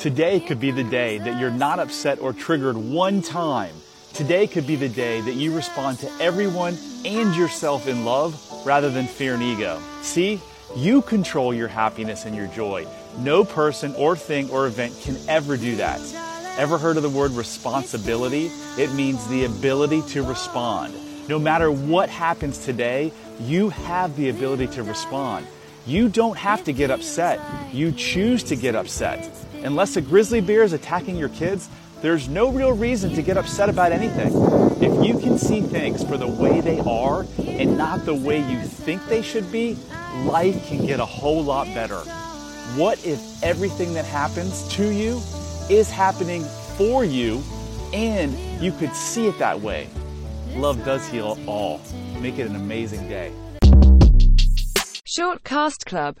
Today could be the day that you're not upset or triggered one time. Today could be the day that you respond to everyone and yourself in love rather than fear and ego. See, you control your happiness and your joy. No person or thing or event can ever do that. Ever heard of the word responsibility? It means the ability to respond. No matter what happens today, you have the ability to respond. You don't have to get upset. You choose to get upset. Unless a grizzly bear is attacking your kids, there's no real reason to get upset about anything. If you can see things for the way they are and not the way you think they should be, life can get a whole lot better. What if everything that happens to you is happening for you and you could see it that way? Love does heal all. Make it an amazing day. Short Cast Club